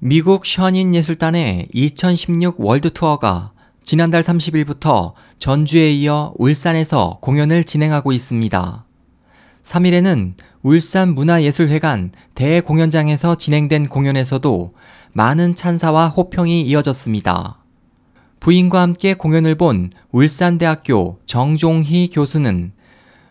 미국 션인예술단의 2016 월드 투어가 지난달 30일부터 전주에 이어 울산에서 공연을 진행하고 있습니다. 3일에는 울산 문화예술회관 대공연장에서 진행된 공연에서도 많은 찬사와 호평이 이어졌습니다. 부인과 함께 공연을 본 울산대학교 정종희 교수는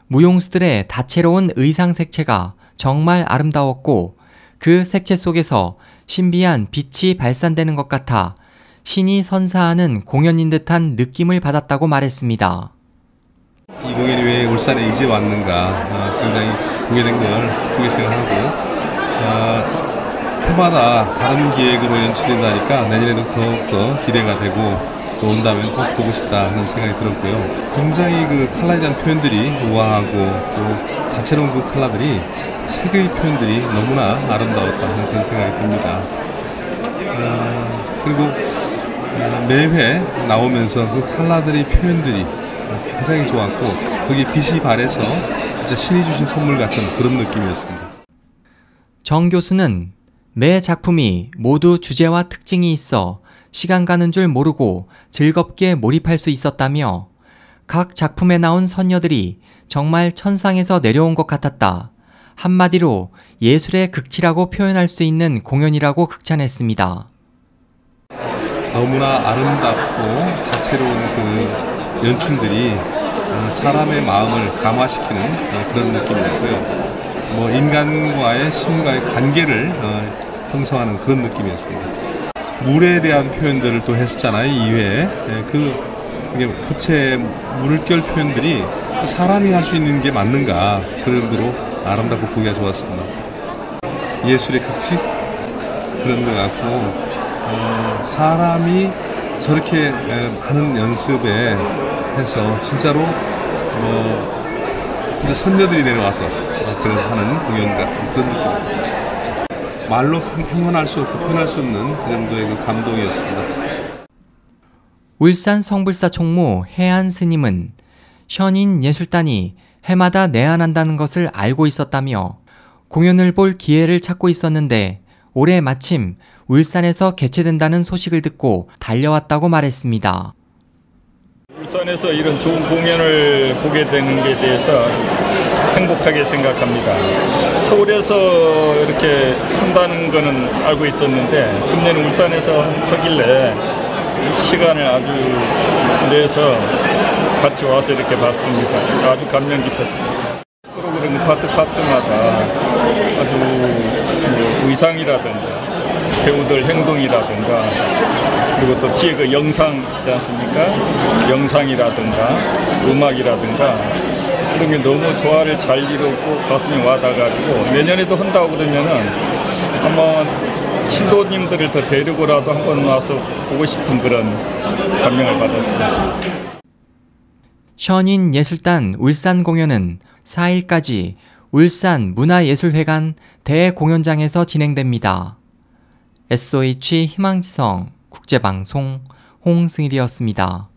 무용수들의 다채로운 의상 색채가 정말 아름다웠고 그 색채 속에서 신비한 빛이 발산되는 것 같아 신이 선사하는 공연인 듯한 느낌을 받았다고 말했습니다. 이 공연이 왜 울산에 이제 왔는가 어, 굉장히 공개된 걸 기쁘게 생각하고 어, 해마다 다른 기획으로 연출된다니까 내년에도 더욱더 기대가 되고 또 온다면 꼭 보고 싶다 하는 생각이 들었고요. 굉장히 그 칼라에 대한 표현들이 우아하고 또 다채로운 그 칼라들이 색의 표현들이 너무나 아름다웠다 하는 그런 생각이 듭니다. 어, 그리고 어, 매회 나오면서 그 칼라들의 표현들이 굉장히 좋았고 거기에 빛이 발해서 진짜 신이 주신 선물 같은 그런 느낌이었습니다. 정 교수는 매 작품이 모두 주제와 특징이 있어 시간 가는 줄 모르고 즐겁게 몰입할 수 있었다며 각 작품에 나온 선녀들이 정말 천상에서 내려온 것 같았다. 한마디로 예술의 극치라고 표현할 수 있는 공연이라고 극찬했습니다. 너무나 아름답고 다채로운 그 연출들이 어, 사람의 마음을 감화시키는 어, 그런 느낌이었고요. 뭐 인간과의 신과의 관계를 어, 형성하는 그런 느낌이었습니다. 물에 대한 표현들을 또 했었잖아요. 2회에 그 부채 물결 표현들이 사람이 할 수 있는 게 맞는가 그런 정도로 아름답고 보기가 좋았습니다. 예술의 극치 그런 것 같고 어, 사람이 저렇게 하는 연습에 해서 진짜로 뭐 진짜 선녀들이 내려와서 그런 하는 공연 같은 그런 느낌이었어요. 말로 표현할 수 없고 표현할 수 없는 그 정도의 그 감동이었습니다. 울산 성불사 총무 해안 스님은 현인 예술단이 해마다 내한한다는 것을 알고 있었다며 공연을 볼 기회를 찾고 있었는데 올해 마침 울산에서 개최된다는 소식을 듣고 달려왔다고 말했습니다. 울산에서 이런 좋은 공연을 보게 되는 게 대해서 행복하게 생각합니다. 서울에서 이렇게 한다는 거는 알고 있었는데 금년에 울산에서 하길래 시간을 아주 내서 같이 와서 이렇게 봤습니다. 아주 감명 깊었습니다. 프로그램 파트 파트마다 아주 뭐 의상이라든가 배우들 행동이라든가 그리고 또 뒤에 그 영상 있지 않습니까? 영상이라든가 음악이라든가 그런 게 너무 조화를 잘 이루고 가슴이 와닿아가지고 내년에도 한다고 그러면은 한번 신도님들을 더 데리고라도 한번 와서 보고 싶은 그런 감명을 받았습니다. 션인 예술단 울산 공연은 4일까지 울산 문화예술회관 대공연장에서 진행됩니다. SOH 희망지성 국제방송 홍승일이었습니다.